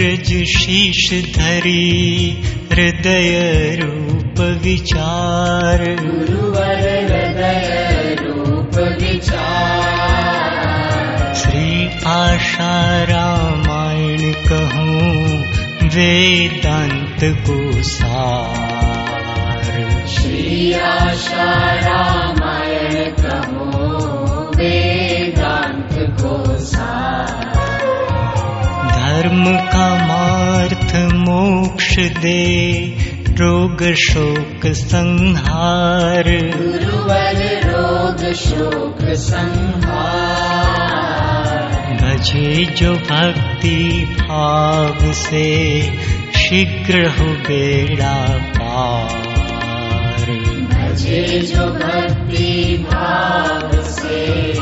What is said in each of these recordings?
नीरज शीश धरी हृदय रूप विचार। गुरुवर हृदय रूप विचार। श्री आशा रामायण कहूँ वेदांत को सार। श्री आशा रामायण कहो वेदांत को सार धर्म कामार्थ मोक्ष दे रोग शोक संहार। गुरुवर रोग शोक संहार। भजे जो भक्ति भाव से शीघ्र हो बेड़ा पार। भजे जो भक्ति भाव से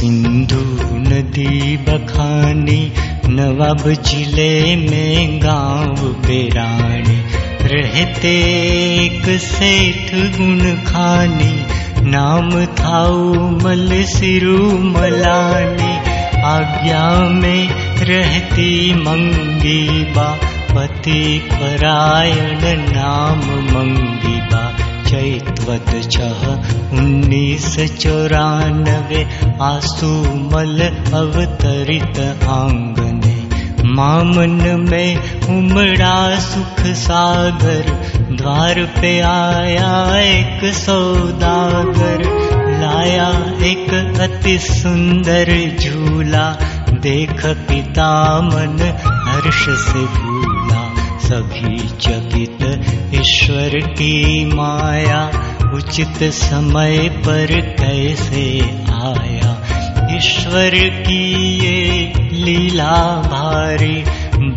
सिंधु नदी बखानी नवाब जिले में गांव बेरानी। रहते एक सेठ गुण खानी नाम थाऊ मल सिरु मलानी। आज्ञा में रहती मंगी बा पति परायण नाम मंगी बा छह उन्नीस चौरानवे आसु मल अवतरित आंगने। मामन में उमड़ा सुख सागर द्वार पे आया एक सौदागर। लाया एक अति सुंदर झूला देख पिता मन हर्ष से भूला सभी चकित ईश्वर की माया उचित समय पर कैसे आया ईश्वर की ये लीला भारी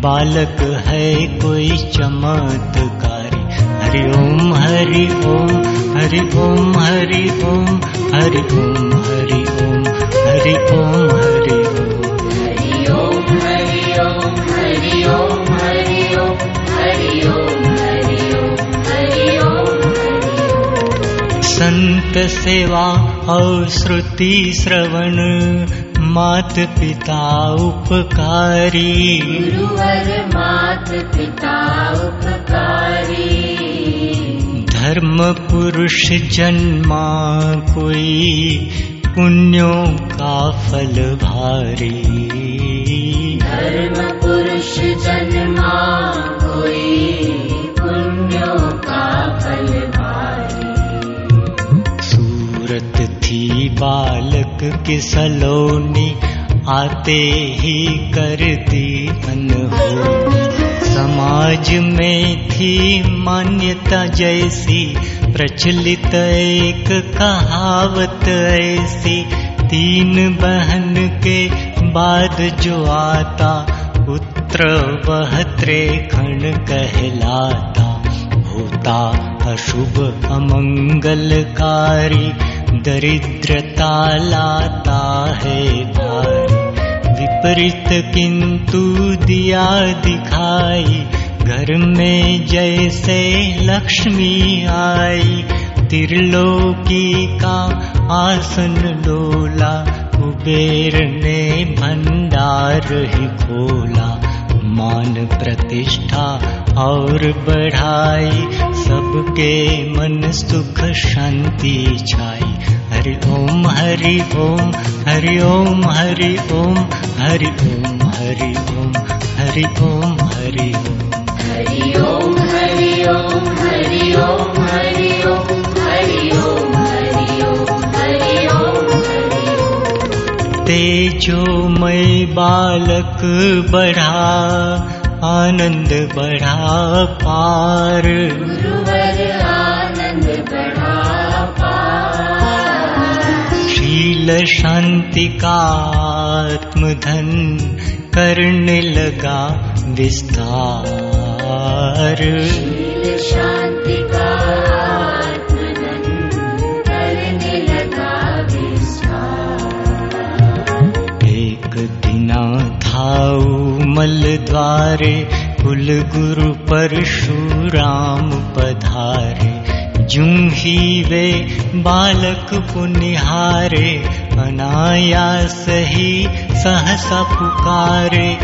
बालक है कोई चमत्कारी हरि ओम हरि ओम हरि ओम हरि ओम हरि ओम हरि ओम हरि ओम हरि ओम हरि ओम हरि ओम हरि ओम हरि ओम संत सेवा और श्रुति श्रवण मात पिता उपकारी। गुरुवर मात पिता उपकारी। धर्म पुरुष जन्मा कोई पुण्यों का फल भारी। धर्म पुरुष जन्मा कोई पुण्यों का फल सूरत थी बालक के सलोनी, आते ही कर दी अनहोनी। समाज में थी मान्यता जैसी, प्रचलित एक कहावत ऐसी, तीन बहन के बाद जो आता, पुत्र वह त्रेखण कहलाता। होता अशुभ अमंगलकारी दरिद्रता लाता है भारी विपरीत किंतु दिया दिखाई। घर में जैसे लक्ष्मी आई। त्रिलोकी का आसन डोला। कुबेर ने भंडार ही खोला मान प्रतिष्ठा और बढ़ाई, सबके मन सुख शांति छाई। हरि ओम हरि ओम हरि ओम हरि ओम हरि ओम हरि ओम हरि ओम हरि ओम। हरि ओम तेजोमय बालक बढ़ा आनंद बढ़ा पार। गुरुवर आनंद बढ़ा पार। शील शांति का आत्मधन करने लगा विस्तार। शील शांति मल द्वारे कुल गुरु परशुराम पधारे। जूं ही वे बालक पुनिहारे अनायास ही सहसा पुकारे।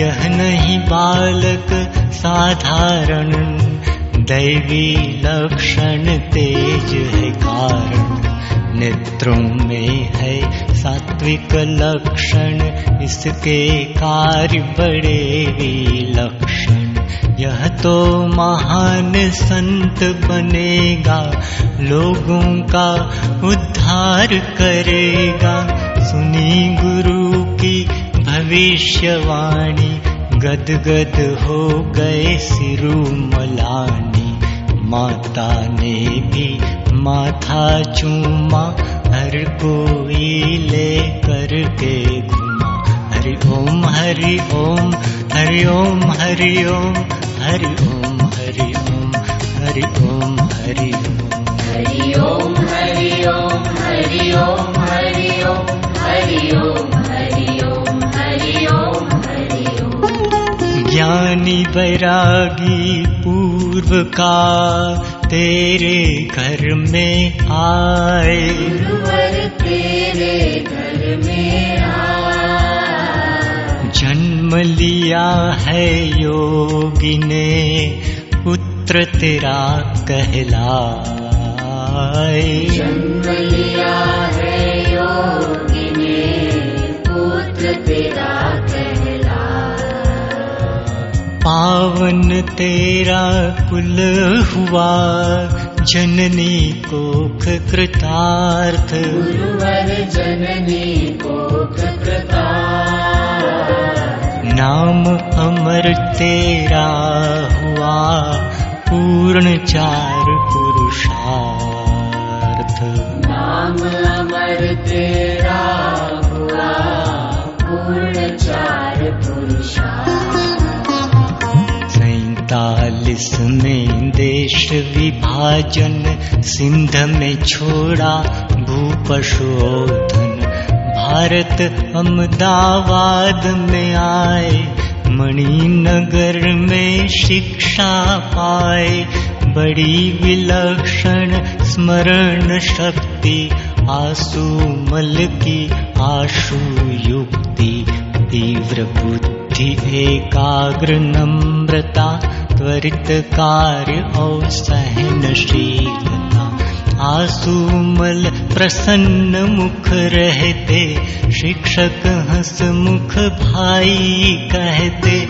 यह नहीं बालक साधारण दैवी लक्षण तेज है कारण नेत्रों में है सात्विक लक्षण। इसके कार्य बड़े विलक्षण यह तो महान संत बनेगा, लोगों का उद्धार करेगा। सुनी गुरु की भविष्यवाणी, गदगद हो गए सिरु मलानी माता ने भी माथा चूमा हर कोई ले करके घुमा हरि ओम हरि ओम हरि ओम हरि ओम हरि ओम हरि ओम हरि ओम हरि ओम हरि ओम हरि ओम हरि ओम हरि ओम हरि ओम हरि ओम हरि ओम हरि ओम ज्ञानी वैरागी पूर्व का तेरे घर में आए। तेरे घर में आ जन्म लिया है योगी ने पुत्र तेरा कहलाए। जन्म लिया है पावन तेरा कुल हुआ जननी कोख कृतार्थ। जननी को कृता नाम अमर तेरा हुआ पूर्ण चार पुरुषार्थ। नाम अमर तेरा हुआ पूर्ण चार पुरुषा सैतालीस में देश विभाजन, सिंध में छोड़ा भू भूपशोधन। भारत अहमदाबाद में आए, मणिनगर में शिक्षा पाए। बड़ी विलक्षण स्मरण शक्ति, आसु मल की आशु युक्ति, तीव्र बुद्धि एकाग्र नम्रता, त्वरित कार्य और सहनशीलता। आसुमल प्रसन्न मुख रहते, शिक्षक हंस मुख भाई कहते।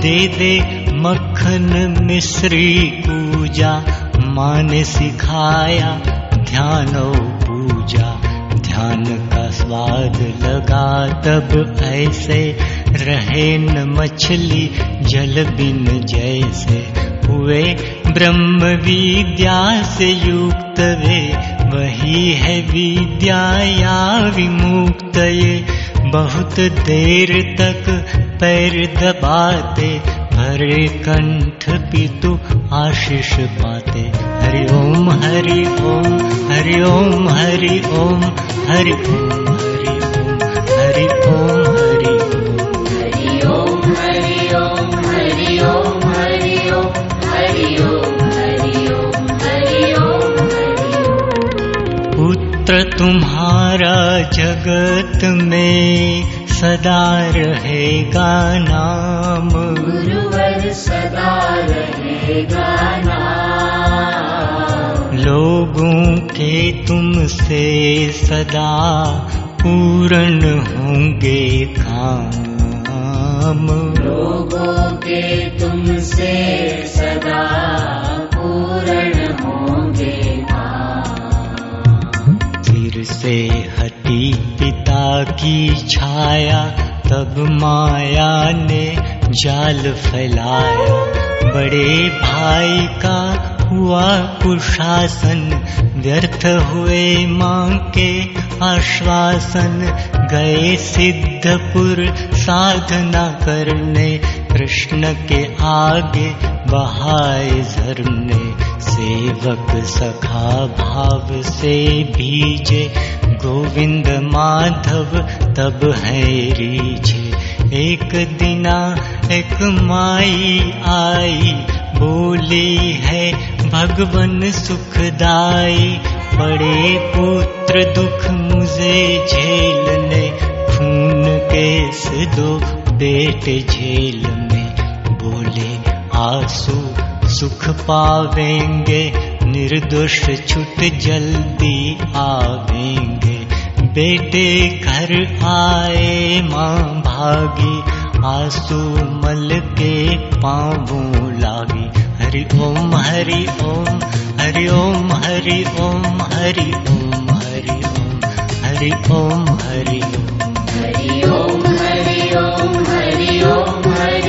दे दे मक्खन मिश्री पूजा, माँ सिखाया ध्यान पूजा। ध्यान का स्वाद लगा तब ऐसे रहे न मछली जल बिन जैसे हुए ब्रह्म विद्या से युक्त वे, वही है विद्या या विमुक्त ये। बहुत देर तक पैर दबाते, हरे कंठ पितु आशीष पाते। हरि ओम हरि ओम हरि ओम हरि ओम हरि ओम। तुम्हारा जगत में सदा रहेगा नाम। गुरुवर सदा रहेगा नाम। लोगों के तुमसे सदा पूर्ण होंगे काम। लोगों के तुमसे सदा से हटी पिता की छाया, तब माया ने जाल फैलाया। बड़े भाई का हुआ कुशासन, व्यर्थ हुए माँ के आश्वासन। गए सिद्धपुर साधना करने, कृष्ण के आगे बहाए झरने सेवक सखा भाव से बीजे। गोविंद माधव, तब है रीझे। एक दिना एक माई आई, बोली है, भगवन सुखदाई, बड़े पुत्र दुख मुझे झेलने खून केस दो, बेटे झेल में। बोले, आँसू सुख पावेंगे निर्दोष छुट जल्दी आवेंगे बेटे घर आए माँ भागी आँसू मल के पाँवों लागी हरि ओम हरि ओम हरि ओम हरि ओम हरि ओम हरि ओम हरि ओम हरि ओम हरि ओम हरि ओम हरि ओम हरि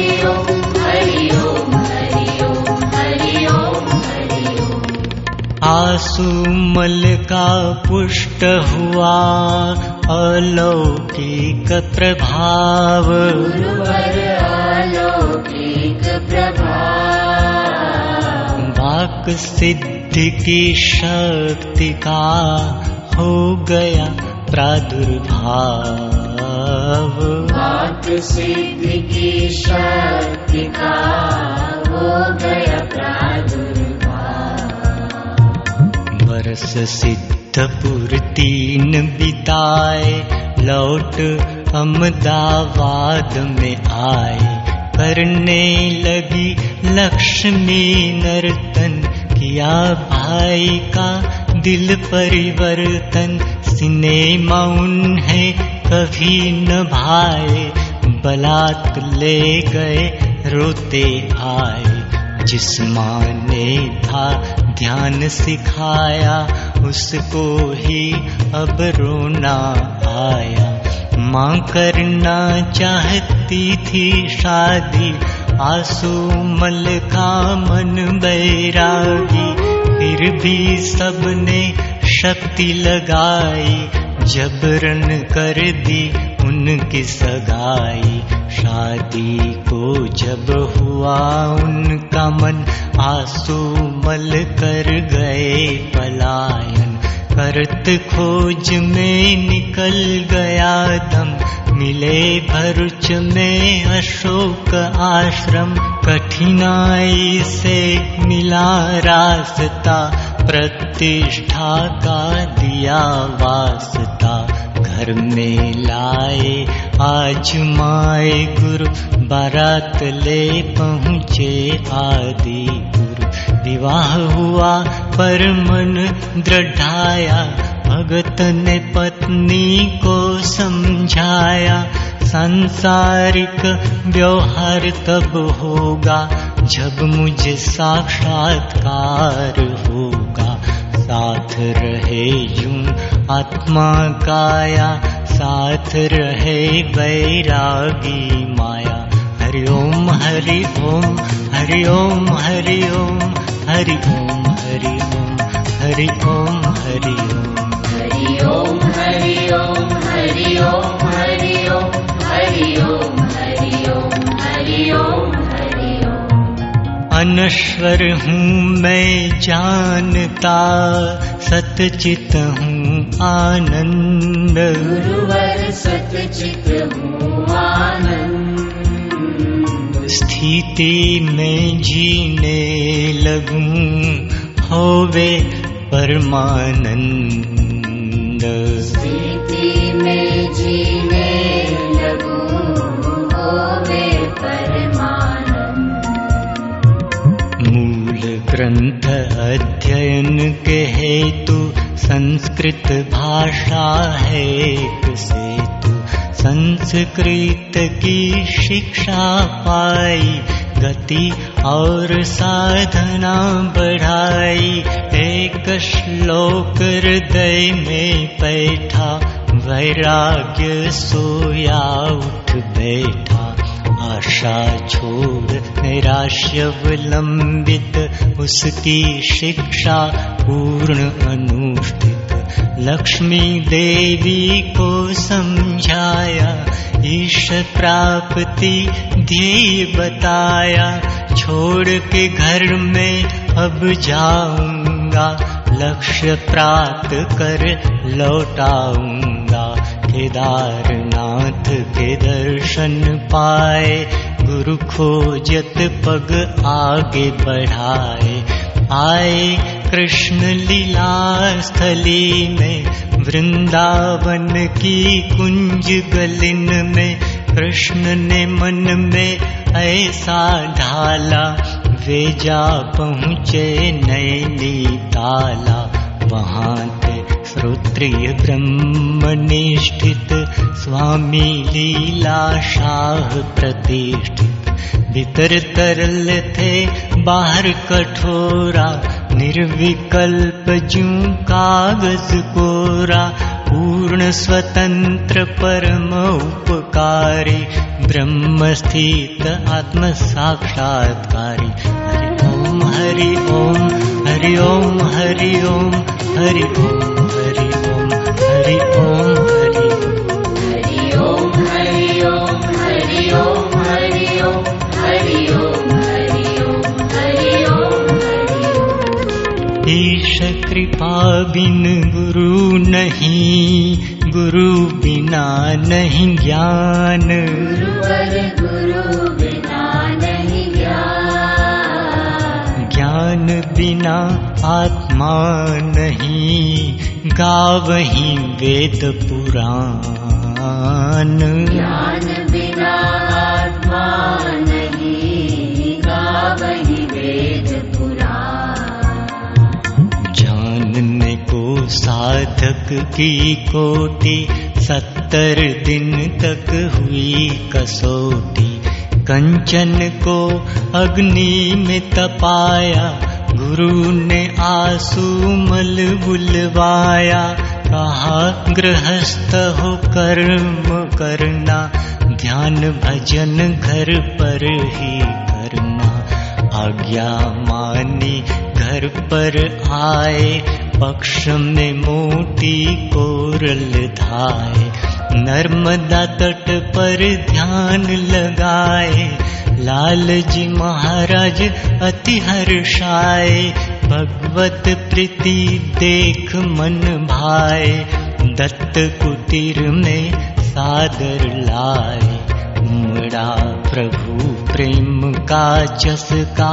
ओम आँसू मल का पुष्ट हुआ अलौकिक प्रभाव। अलौकिक प्रभाव। वाक सिद्धि की शक्ति का हो गया प्रादुर्भाव। वाक सिद्धि की शक्ति का हो गया प्रादुर्भाव। बरस सिद्धपुर तीन बिताए लौट अहमदाबाद में आए। करने लगी लक्ष्मी नर्तन किया भाई का दिल परिवर्तन। सिनेमा उन्हें कभी न भाए बलात् ले गए रोते आए जिस माँ ने था ध्यान सिखाया, उसको ही अब रोना आया। माँ करना चाहती थी शादी, आँसू मल का मन बैरागी। फिर भी सबने शक्ति लगाई, जबरन कर दी उनकी सगाई शादी को जब हुआ उनका मन आंसू मल कर गए पलायन। करत खोज में निकल गया दम मिले भरुच में अशोक आश्रम। कठिनाई से मिला रास्ता प्रतिष्ठा का दिया वास्ता घर में लाए आज माए गुरु बारात ले पहुँचे आदि गुरु। विवाह हुआ पर मन दृढ़ाया भगत ने पत्नी को समझाया। सांसारिक व्यवहार तब होगा जब मुझे साक्षात्कार होगा साथ रहे यूं आत्मा काया साथ रहे वैरागी माया हरि ओम हरि ओम हरि ओम हरि ओम हरि ओम हरि ओम हरि ओम हरि ओम हरि ओम हरि ओम हरि ओम अनश्वर हूँ मैं जानता सतचित हूँ आनंद। सतचित हूँ आनंद। स्थिति में जीने लगूं होवे परमानंद। स्थिति में जीने ग्रंथ अध्ययन के हेतु संस्कृत भाषा है सेतु। संस्कृत की शिक्षा पाई गति और साधना बढ़ाई। एक श्लोक हृदय में बैठा वैराग्य सोया उठ बैठा आशा छोड़ निराश्यवलंबित, उसकी शिक्षा पूर्ण अनुष्ठित। लक्ष्मी देवी को समझाया, ईश प्राप्ति ध्येय बताया, छोड़ के घर में अब जाऊँगा, लक्ष्य प्राप्त कर लौटाऊँगा। केदारनाथ के दर्शन पाए, गुरु खोजत पग आगे बढ़ाए। आए कृष्ण लीला स्थली में, वृंदावन की कुंज गलिन में, कृष्ण ने मन में ऐसा ढाला, वे जा पहुँचे नैनी ताला। वहाँ थे श्रोत्रिय ब्रह्मनिष्ठित स्वामी लीला शाह प्रतिष्ठित। भीतर तरल थे बाहर कठोरा निर्विकल्प जू कागज कोरा पूर्ण स्वतंत्र परम उपकारी ब्रह्म स्थित आत्म साक्षात्कारी हरि ओम हरि ओम हरि ओम हरि ओम हरि ओम हरि ओम हरि। ओम हरि ओम हरि ओम हरि ओम हरि ओम हरि ओम हरि ओम हरि ओम। ईश कृपा बिन गुरु नहीं गुरु बिना नहीं ज्ञान। गुरु बिना ज्ञान बिना आत्मा नहीं गावही वेद पुराण। ज्ञान बिना आत्मा नहीं गावहि वेद पुराण। जानने को साधक की कोटि सत्तर दिन तक हुई कसौटी। कंचन को अग्नि में तपाया गुरु ने आंसू मल बुलवाया कहा गृहस्थ हो कर्म करना ध्यान भजन घर पर ही करना। आज्ञा मानी घर पर आए पक्ष में मोटी कोरल धाए। नर्मदा तट पर ध्यान लगाए लाल जी महाराज अति हर्षाए भगवत प्रीति देख मन भाए दत्त कुटीर में सादर लाए उमड़ा प्रभु प्रेम का जस का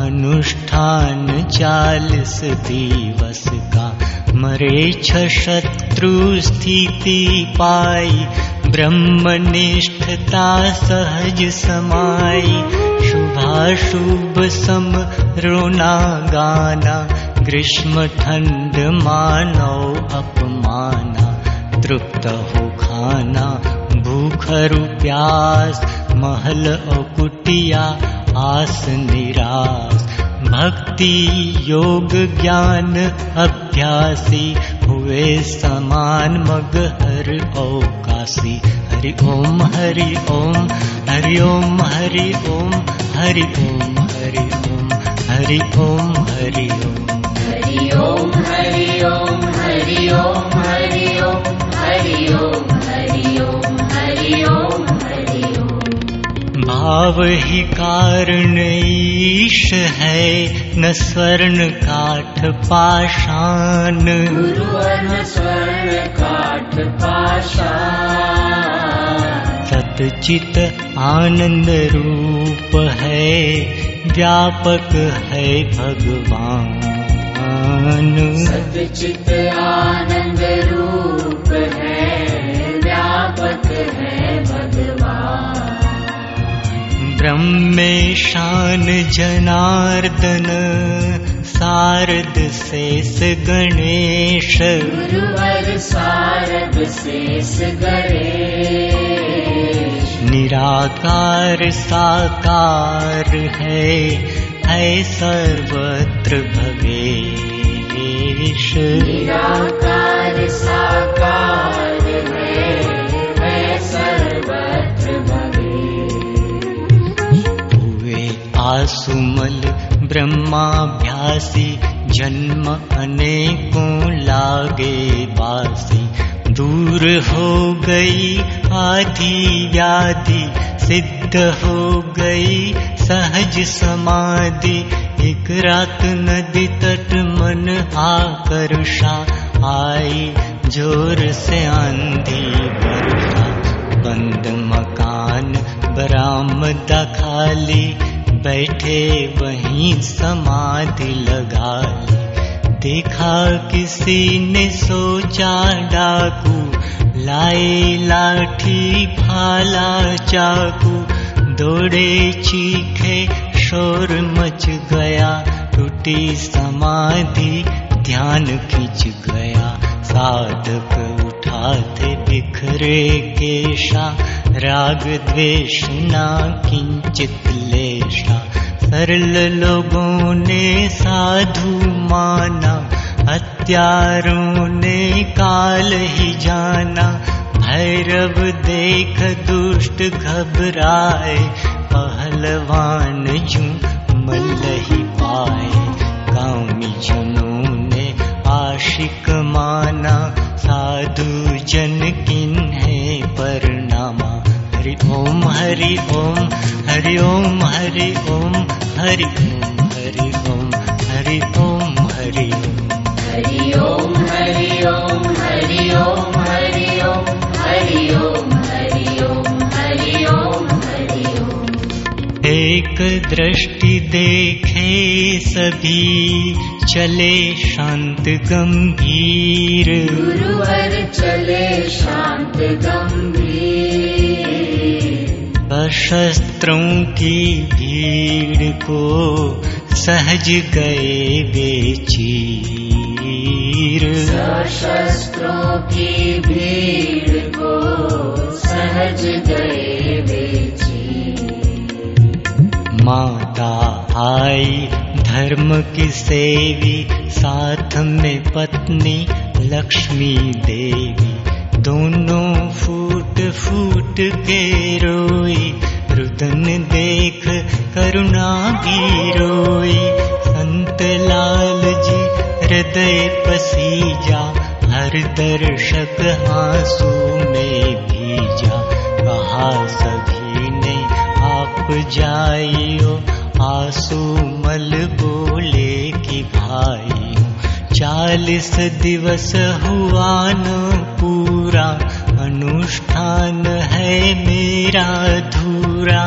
अनुष्ठान चालीस दिवस का। मरे छ शत्रु स्थिति पाई ब्रह्मनिष्ठता सहज समाई। शुभाशुभ सम रोना गाना। ग्रीष्म ठंड मानव अपमाना। तृप्त हो खाना भूखरु प्यास महल और कुटिया आस निराश भक्ति योग ज्ञान अभ्यासी हुए समान मग हर औकासी हरि हरि ओम हरि ओम हरि ओम हरि ओम हरि ओम हरि ओम हरि ओम हरि ओम हरि ओम हरि ओम हरि ओम हरि ओम हरि ओम हरि ओम भाव ही कारण ईश है न स्वर्ण काठ पाषाण। गुरुवर स्वर्ण काठ पाषाण। सतचित आनंद रूप है व्यापक है भगवान। सतचित आनंद रूप है ब्रह्मेशान जनार्दन शारद शेष गणेश। गुरुवर शारद शेष गणेश। निराकार साकार है है सर्वत्र भवेश। निराकार साकार आसुमल ब्रह्माभ्यासी जन्म अनेकों लागे बासी। दूर हो गई आधी व्याधि सिद्ध हो गई सहज समाधि। एक रात नदी तट मन आकर्षा आई जोर से आंधी वर्षा बंद मकान बरामदा खाली बैठे वहीं समाधि लगा ली देखा किसी ने सोचा डाकू, लाए लाठी फाला चाकू। दौड़े चीखे शोर मच गया, टूटी समाधि ध्यान खिंच गया। साधक उठा थे बिखरे केशा राग द्वेष ना किंचित लेशा। सरल लोगों ने साधु माना हत्यारों ने काल ही जाना। भैरव देख दुष्ट घबराए पहलवान जू ओम हरि ओम हरि ओम हरि ओम हरि ओम हरि ओम हरि ओम हरि ओम हरि ओम हरि ओम हरि ओम हरि ओम हरि ओम हरि ओम हरि ओम हरि ओम एक दृष्टि देखे सभी चले शांत गंभीर गुरुवर चले शांत गंभीर सशस्त्रों की भीड़ को सहज गए बेचीर सशस्त्रों की भीड़ को सहज गए बेची माता आई धर्म की सेवी साथ में पत्नी लक्ष्मी देवी दोनों फूट फूट के रोई रुदन देख करुणा भी रोई। संत लाल जी हृदय पसीजा हर दर्शक आंसू में भीजा। कहा सभी ने आप जाइयो आंसू मल बोले कि भाई चालीस दिवस हुआ न पूरा अनुष्ठान है मेरा धूरा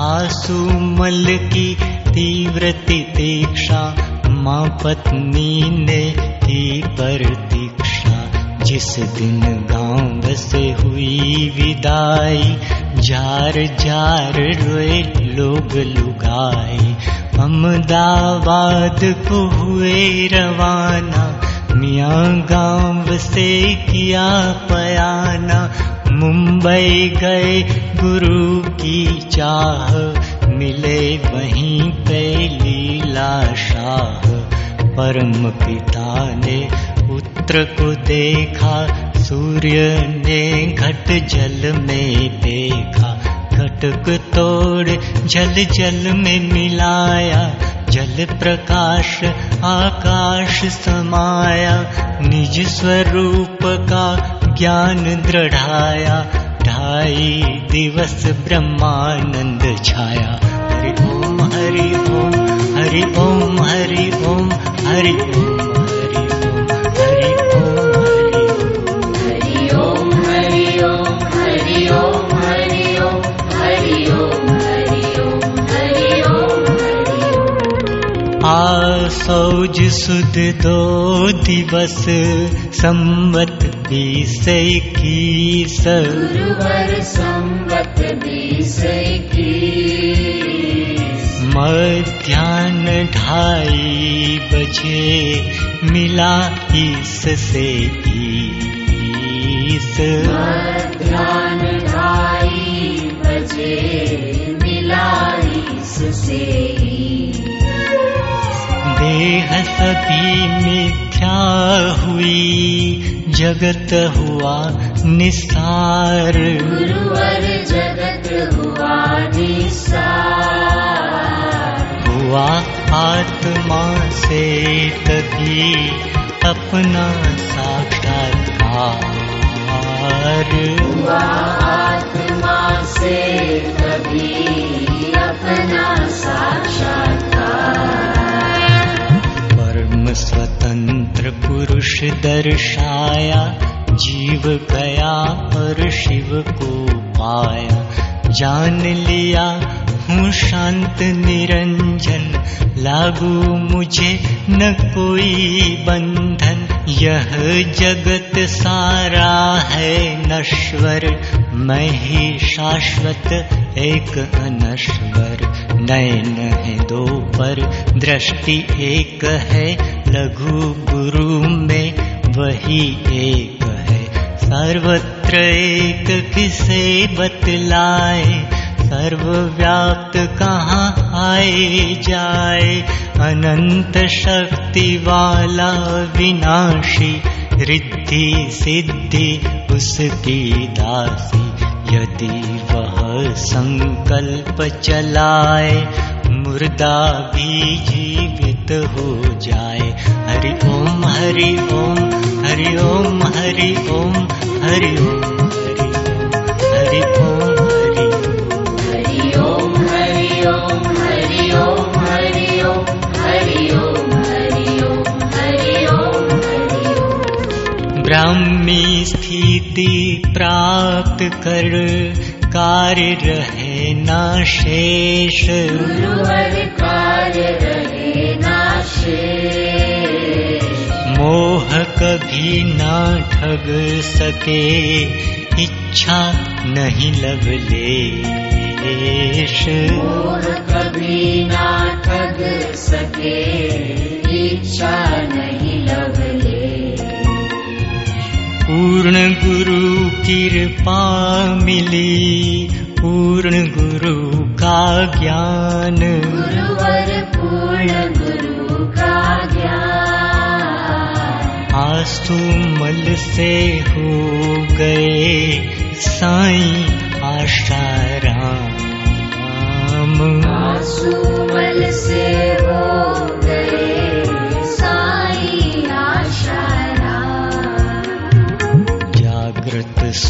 आंसू मल की तीव्र तितीक्षा माँ पत्नी ने की प्रतीक्षा जिस दिन गांव से हुई विदाई जार जार रोए लोग लुगाए अहमदाबाद को हुए रवाना मियाँ गाँव से किया पयाना। मुंबई गए गुरु की चाह। मिले वहीं पे लीला शाह। परम पिता ने पुत्र को देखा। सूर्य ने घट जल में देखा। घटक तोड़ जल जल में मिलाया जल प्रकाश आकाश समाया निज स्वरूप का ज्ञान दृढ़ाया ढाई दिवस ब्रह्मानंद छाया। हरि ओम हरि ओम हरि ओम हरि ओम हरि ओम आसौज सुद दो दिवस संवत बीस इक्कीस संवत बीस मध्यान्ह ढाई बजे मिला इस से ईस। ध्यान ढाई बजे मिला इससे देह सभी मिथ्या हुई जगत हुआ निसार। गुरुवर जगत हुआ निसार। हुआ आत्मा से तभी अपना साक्षात्कार। हुआ आत्मा से कभी अपना साक्षात्कार। स्वतंत्र पुरुष दर्शाया जीव गया और शिव को पाया। जान लिया हूँ शांत निरंजन, लागू मुझे न कोई बंधन। यह जगत सारा है नश्वर, मैं ही शाश्वत एक अनश्वर। नयन है दो पर, दृष्टि एक है, लघु गुरु में वही एक है। सर्वत्र एक किसे बतलाए सर्वव्याप्त कहाँ आए जाए? अनंत शक्ति वाला विनाशी रिद्धि सिद्धि उसकी दासी। यदि वह संकल्प चलाए मुर्दा भी जीवित हो जाए। हरि ओम हरि ओम हरि ओम हरि ओम हरि ओम हरि ओम हरि ब्राह्मी स्थिति प्राप्त कर कार्य रहे ना शेष। कार्य रहे नाशेष मोह कभी ना ठग सके इच्छा नहीं लवलेश मोह कभी ना ठग सके इच्छा नहीं पूर्ण गुरु कृपा मिली। पूर्ण गुरु का ज्ञान। गुरुवर पूर्ण गुरु का ज्ञान। आँसू मल से हो गए साईं आशाराम आंसूमल से हो गए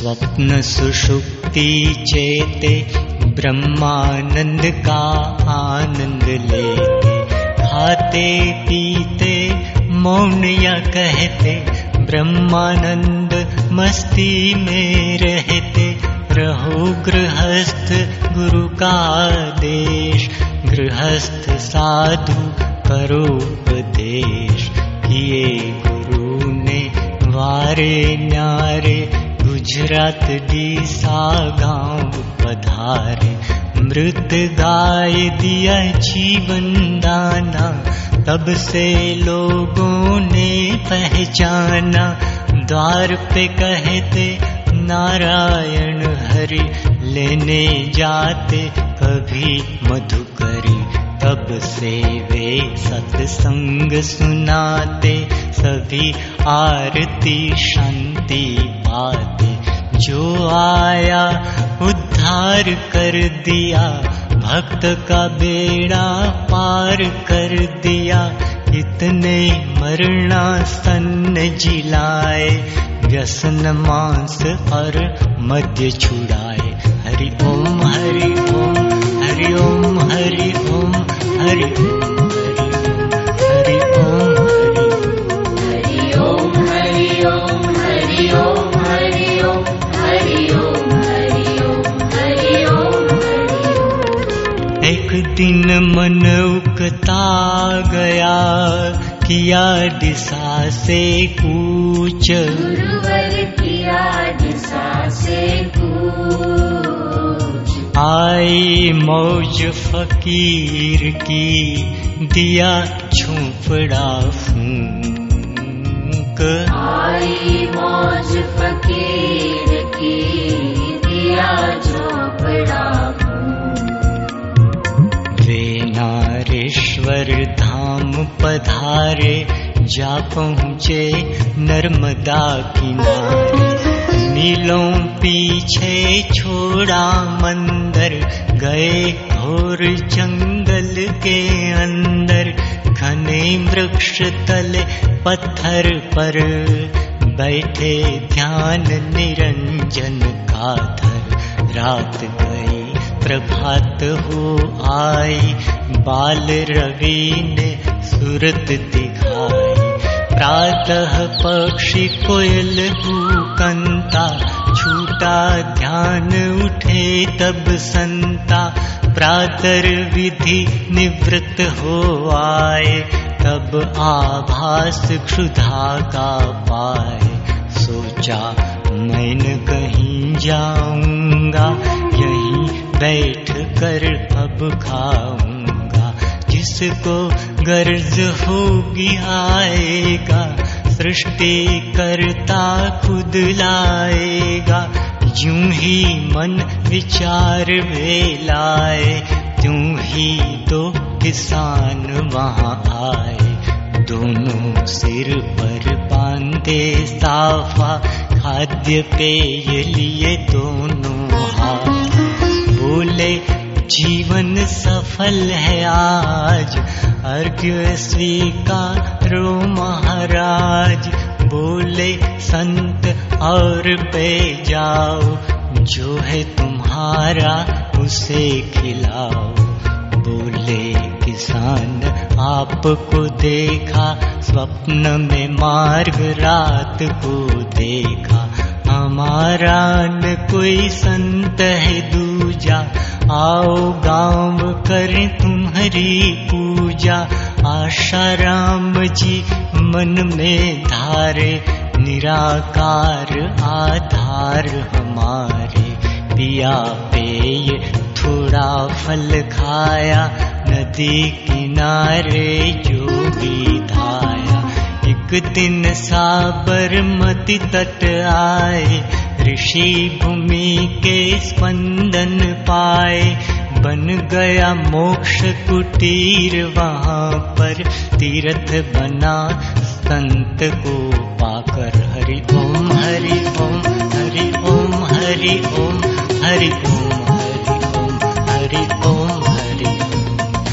जागृत स्वप्न सुषुप्ति चेते ब्रह्मानंद का आनंद लेते। खाते पीते मौन या कहते ब्रह्मानंद मस्ती में रहते। रहो गृहस्थ गुरु का आदेश गृहस्थ साधु करो उपदेश। किए गुरु ने वारे न्यारे गुजरात डीसा गांव पधारे मृत गाय दिया जीवन दाना तब से लोगों ने पहचाना। द्वार पे कहते नारायण हरि लेने जाते कभी मधुकरी। तब से वे सत्संग सुनाते सभी आरती शांति पाते जो आया उद्धार कर दिया भक्त का बेड़ा पार कर दिया इतने मरना सन्न जिलाए व्यसन मांस और मध्य छुड़ाए। हरि ओम हरि ओम हरि ओम हरि ओम हरि ओम दिन मन उकता गया किया दिशा से कूच। किया दिशा से कूच। आई मौज फकीर की दिया झोंपड़ा फूंक। आई मौज फकीर की दिया झोपड़ा पधारे, जा पहुँचे नर्मदा किनारे। मीलों पीछे छोड़ा मंदिर, गए घोर जंगल के अंदर। घने वृक्ष तले पत्थर पर बैठे ध्यान निरंजन का धर रात गई, प्रभात हो आई, बाल रवि ने सूरत दिखाई। प्रातः पक्षी कोयल कूकंता छूटा ध्यान उठे तब संता। प्रातर विधि निवृत्त हो आए, तब आभास क्षुधा का पाए। सोचा, मैं न कहीं जाऊँगा, यहीं बैठ कर अब खाऊँगा जिसको गर्ज होगी आएगा, सृष्टि करता खुद लाएगा। यूँ ही मन विचार लाए, त्यों ही दो किसान वहाँ आए। दोनों सिर पर बांधे साफा, खाद्य पेय लिए दोनों हाथ। बोले जीवन सफल है आज। अर्घ्य स्वीकारो महाराज। बोले, संत, और पे जाओ। जो है तुम्हारा, उसे खिलाओ। बोले, किसान, आपको देखा। स्वप्न में मार्ग रात को देखा। हमारा न कोई संत है दूजा। आओ गांव करें तुम्हारी पूजा। आशा राम जी मन में धारे निराकार आधार हमारे। पिया पेय थोड़ा फल खाया नदी किनारे जोगी धाया। एक दिन साबरमती तट आए ऋषि भूमि के स्पंदन पाए बन गया मोक्ष कुटीर वहाँ पर तीर्थ बना संत को पाकर हरि ओम हरि ओम हरि ओम हरि ओम हरि ओम हरि ओम हरि ओम हरि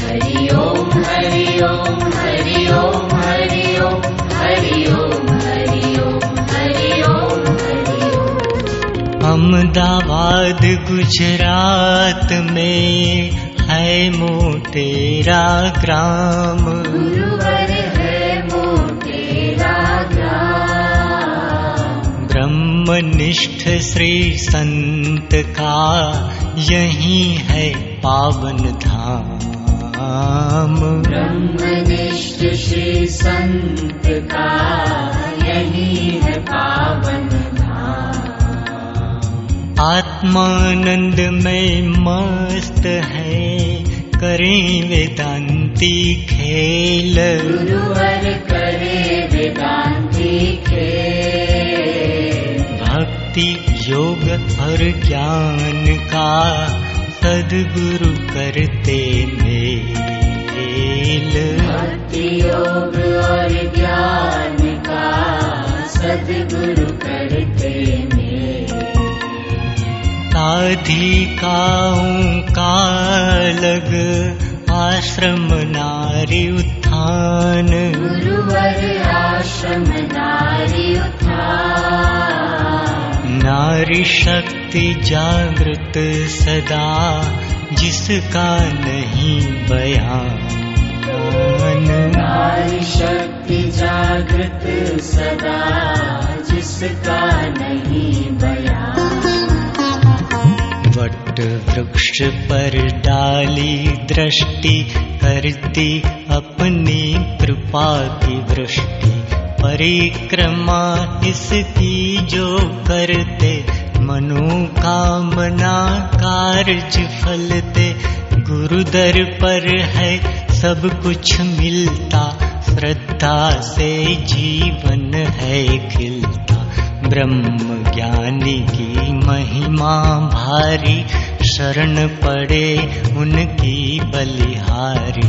हरि ओम हरि ओम हरि ओम अहमदाबाद गुजरात में है मोटेरा ग्राम। ब्रह्मनिष्ठ श्री संत का यही है पावन धाम। ब्रह्मनिष्ठ श्री संत का यही है पावन आत्मानंद में मस्त है करें वेदांती खेल। गुरुवर करे वेदांती खेल। भक्ति योग और ज्ञान का सदगुरु करते मेल। भक्ति योग और ज्ञान का सदगुरु करते में साधिकाओं का अलग आश्रम नारी उत्थान। गुरुवर आश्रम नारी उत्थान। नारी शक्ति जागृत सदा जिसका नहीं बयान। नारी शक्ति जागृत सदा जिसका नहीं बयान वट वृक्ष पर डाली दृष्टि करती अपनी कृपा की वृष्टि। परिक्रमा इसकी जो करते, मनोकामना कार्य फलते। गुरुदर पर है सब कुछ मिलता, श्रद्धा से जीवन है खिलता। ब्रह्म ज्ञानी की महिमा भारी, शरण पड़े उनकी बलिहारी।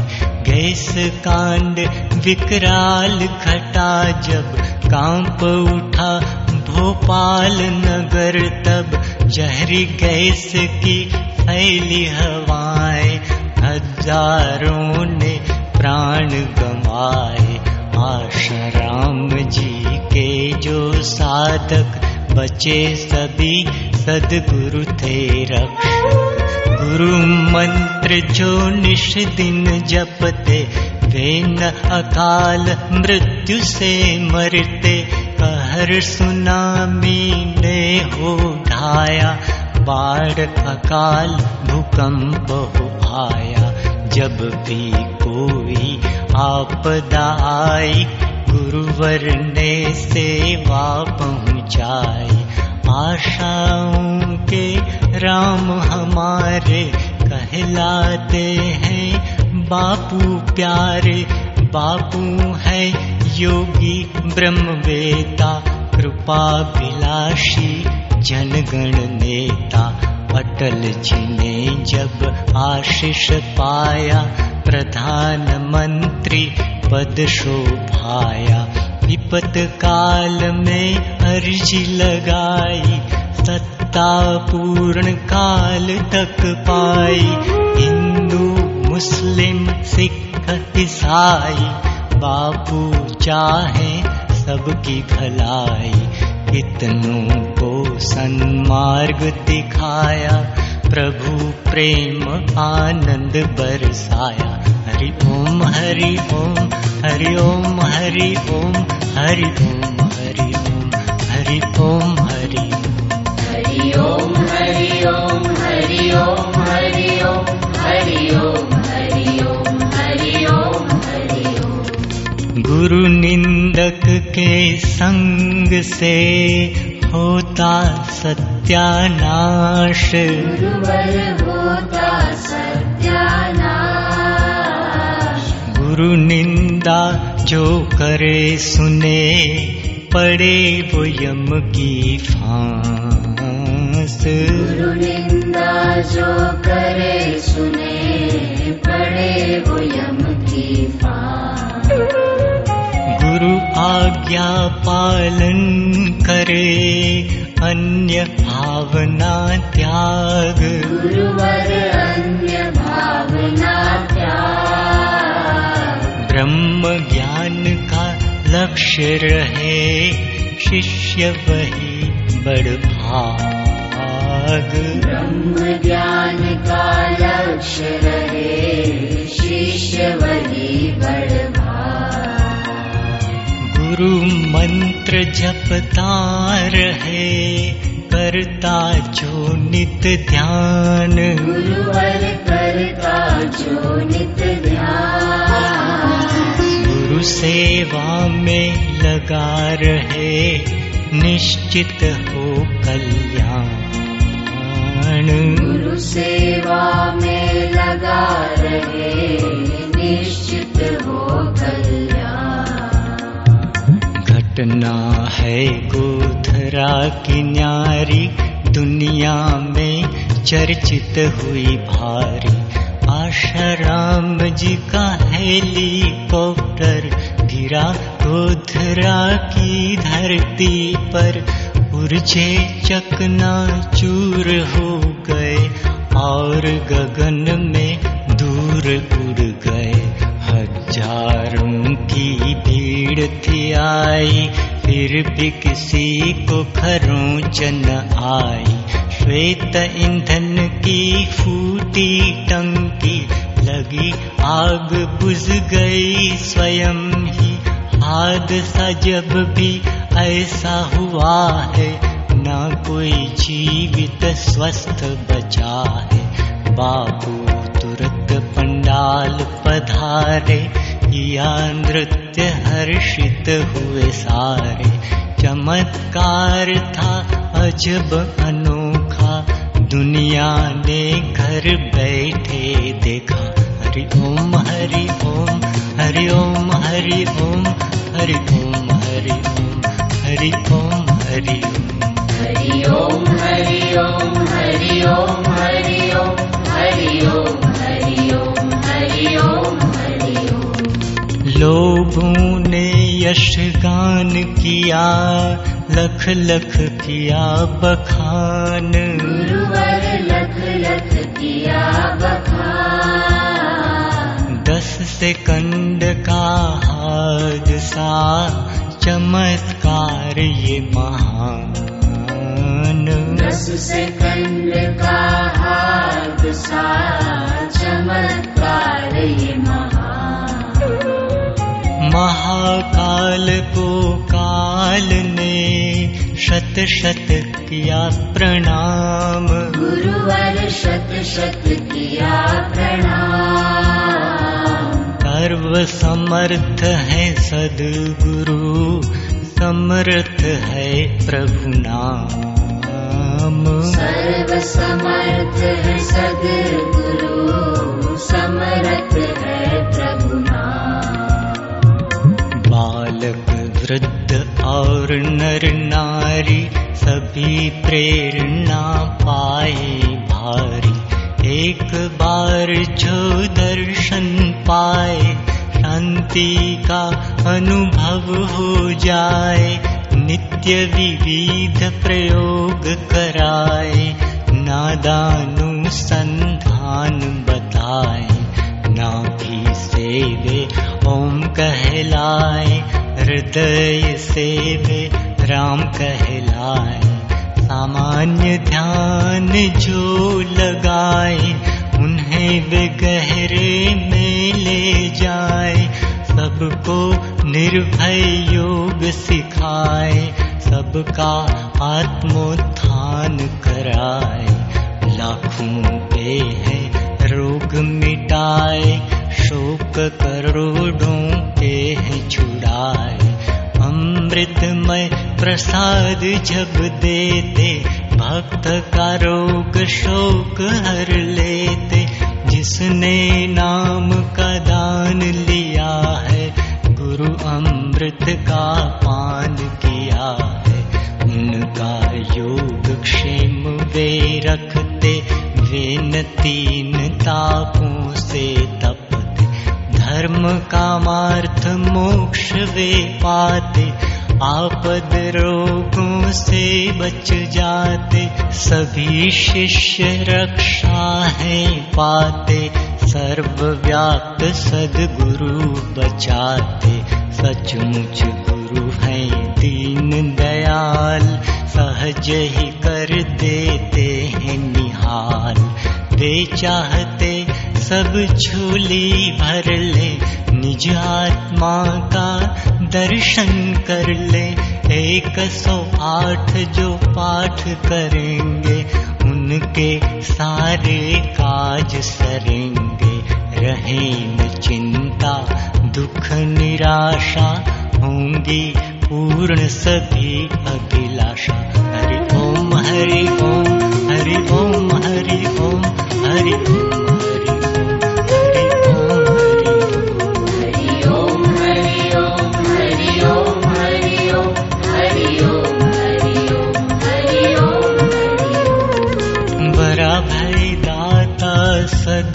गैस कांड विकराल घटा जब, काँप उठा भोपाल नगर तब। जहरी गैस की फैली हवाएँ, हज़ारों ने प्राण गंवाए। आशाराम जी के जो साधक बचे सभी सदगुरु थे रक्षक गुरु मंत्र जो निश दिन जपते वे न अकाल मृत्यु से मरते। कहर सुनामी ने हो ढाया बाढ़ अकाल भूकंप हो आया। जब भी कोई आपदा आई गुरुवर ने सेवा पहुँचाई आशाओं के राम हमारे कहलाते हैं। बापू प्यारे बापू है योगी ब्रह्मवेता कृपा विलासी जनगण नेता। अटल जी ने जब आशीष पाया प्रधानमंत्री पद शोभाया विपत काल में अर्जी लगाई। सत्ता पूर्ण काल तक पाई। हिंदू मुस्लिम सिख ईसाई बापू चाहे सबकी भलाई। कितनों को सन्मार्ग दिखाया प्रभु प्रेम आनंद बरसाया हरि ओम हरि ओम हरि ओम हरि ओम हरि ओम हरि ओम हरि ओम हरि हरि ओम हरि ओम हरि ओम हरि ओम हरि ओम हरि ओम हरि ओम हरि ओम गुरु निंदक के संग से होता होता सत्यानाश। गुरु निंदा जो करे सुने पड़े वो यम की फांस। गुरु निंदा जो करे सुने पड़े वो यम की फांस। गुरु आज्ञा पालन करे अन्य भावना त्याग गुरुवर अन्य भावना त्याग ब्रह्म ज्ञान का लक्ष्य रहे शिष्य वही भाग ब्रह्म ज्ञान का लक्ष्य रहे शिष्य वही बड़ भाग गुरु मंत्र जपता रहे करता जो नित ध्यान। गुरुवर करता जो नित ध्यान। गुरु सेवा में लगा रहे निश्चित हो कल्याण। गुरु सेवा में लगा रहे निश्चित हो कल्याण घटना है गोधरा की न्यारी दुनिया में चर्चित हुई भारी। आशाराम जी का हेलीकॉप्टर गिरा गोधरा की धरती पर। उर्जे चकना चूर हो गए और गगन में दूर उड़ गए। हज़ारों की भीड़ थी आई, फिर भी किसी को खरोंच न आई। श्वेत ईंधन की फूटी टंकी, लगी आग बुझ गई स्वयं ही। हादसा जब भी ऐसा हुआ है, ना कोई जीवित स्वस्थ बचा है। बाबू तुरंत पंडाल पधारे किया नृत्य हर्षित हुए सारे चमत्कार था अजब अनोखा दुनिया ने घर बैठे देखा हरि ओम हरि ओम हरि ओम हरि ओम हरि ओम हरि ओम हरि ओम हरि ओम हरि ओम हरि ओम हरि ओम हरि ओम हरि ओम हरि ओम हरि ओम हरि लोगों ने यश गान किया लख लख किया बखान। गुरुवर लख लख किया बखान। दस सेकंड का हादसा चमत्कार ये महान। दस सेकंड का हादसा चमत्कार ये महान महाकाल को काल ने शत शत किया प्रणाम। गुरुवर शत शत किया प्रणाम। सर्व समर्थ है सदगुरु समर्थ है प्रभु नाम। सर्व समर्थ है सदगुरु समर्थ है नर नारी सभी प्रेरणा पाए भारी। एक बार जो दर्शन पाए शांति का अनुभव हो जाए नित्य विविध प्रयोग कराए नादानुसंधान बताए नाभि सेवे ओम कहलाए हृदय से वे राम कहलाए। सामान्य ध्यान जो लगाए, उन्हें वे गहरे में ले जाए। सबको निर्भय योग सिखाए, सबका आत्मोत्थान कराए। लाखों पे है रोग मिटाए शोक करोड़ों पे है छुड़ाए। अमृतमय प्रसाद जब देते भक्त का रोग शोक हर लेते। जिसने नाम का दान लिया है गुरु अमृत का पान किया है। उनका योग क्षेम वे रखते वे न कामार्थ मोक्ष वे पाते, आपद रोगों से बच जाते, सभी शिष्य रक्षा है पाते, सर्वव्याप्त सदगुरु बचाते, सचमुच गुरु है दीन दयाल, सहज ही कर देते हैं निहाल, वे चाहते सब झोली भर ले, निज आत्मा का दर्शन कर ले। एक सौ आठ जो पाठ करेंगे, उनके सारे काज सरेंगे। रहे न चिंता, दुख निराशा, होंगी पूर्ण सभी अभिलाषा। हरि ओम हरि ओम हरि ओम हरि ओम, हरि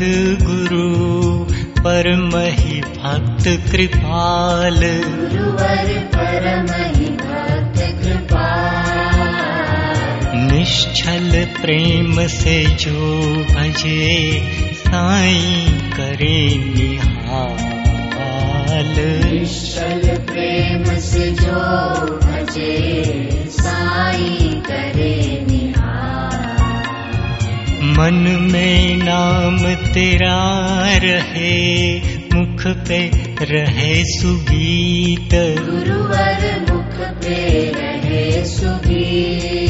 सदगुरु परम ही भक्त कृपाल। गुरुवर परम ही भक्त कृपाल। निश्चल प्रेम से जो भजे साई करे निहाल। निश्चल प्रेम से जो भजे मन में नाम तेरा रहे मुख पे रहे सुगीत। गुरुवर मुख पे रहे सुगी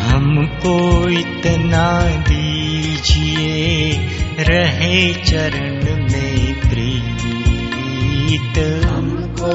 हमको इतना दीजिए रहे चरण में प्रीत। हमको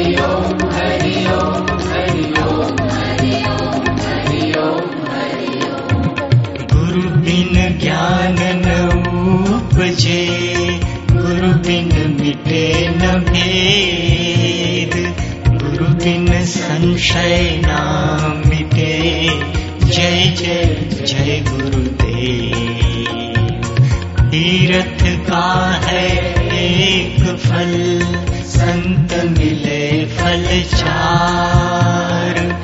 उपजे गुरु बिन मिटे न भेद, गुरु बिन संशय न मिटे। जय जय जय गुरुदेव। तीर्थ का है एक फल, संत मिले फल चार।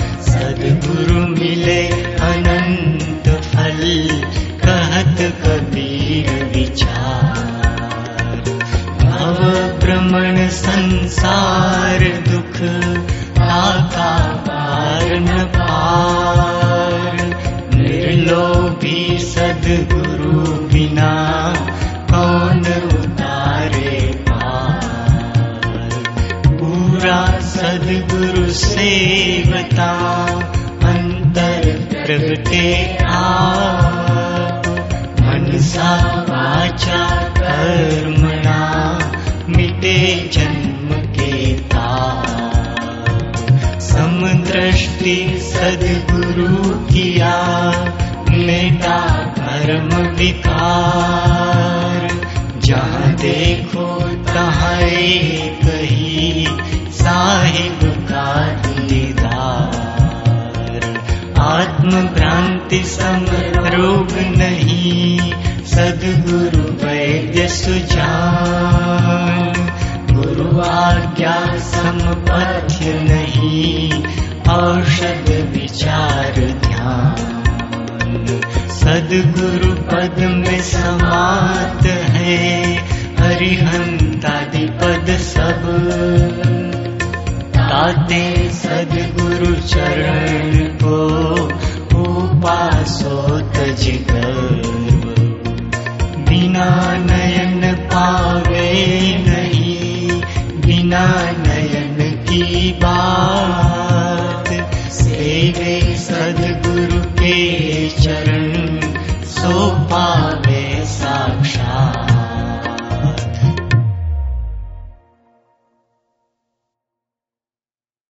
सदगुरु बिना कौन उतारे पार? पूरा सदगुरु सेवता अंतर प्रगटे आप। मनसा वाचा कर्मणा मिटे जन्म के समदृष्टि सदगुरु किया धर्म विकार जहाँ देखो तहाँ एक ही साहिब का दीदार। आत्म सम रोग नहीं सदगुरु वैद्य सुजान गुरु आज्ञा समपथ्य नहीं औषध विचार ध्यान सद्गुरु पद में समात है हरिहद सब। ताते सद्गुरु चरण सोतजग बिना नयन पावे नहीं बिना नयन की बात। सेवे सद्गुरु के चरण सोपान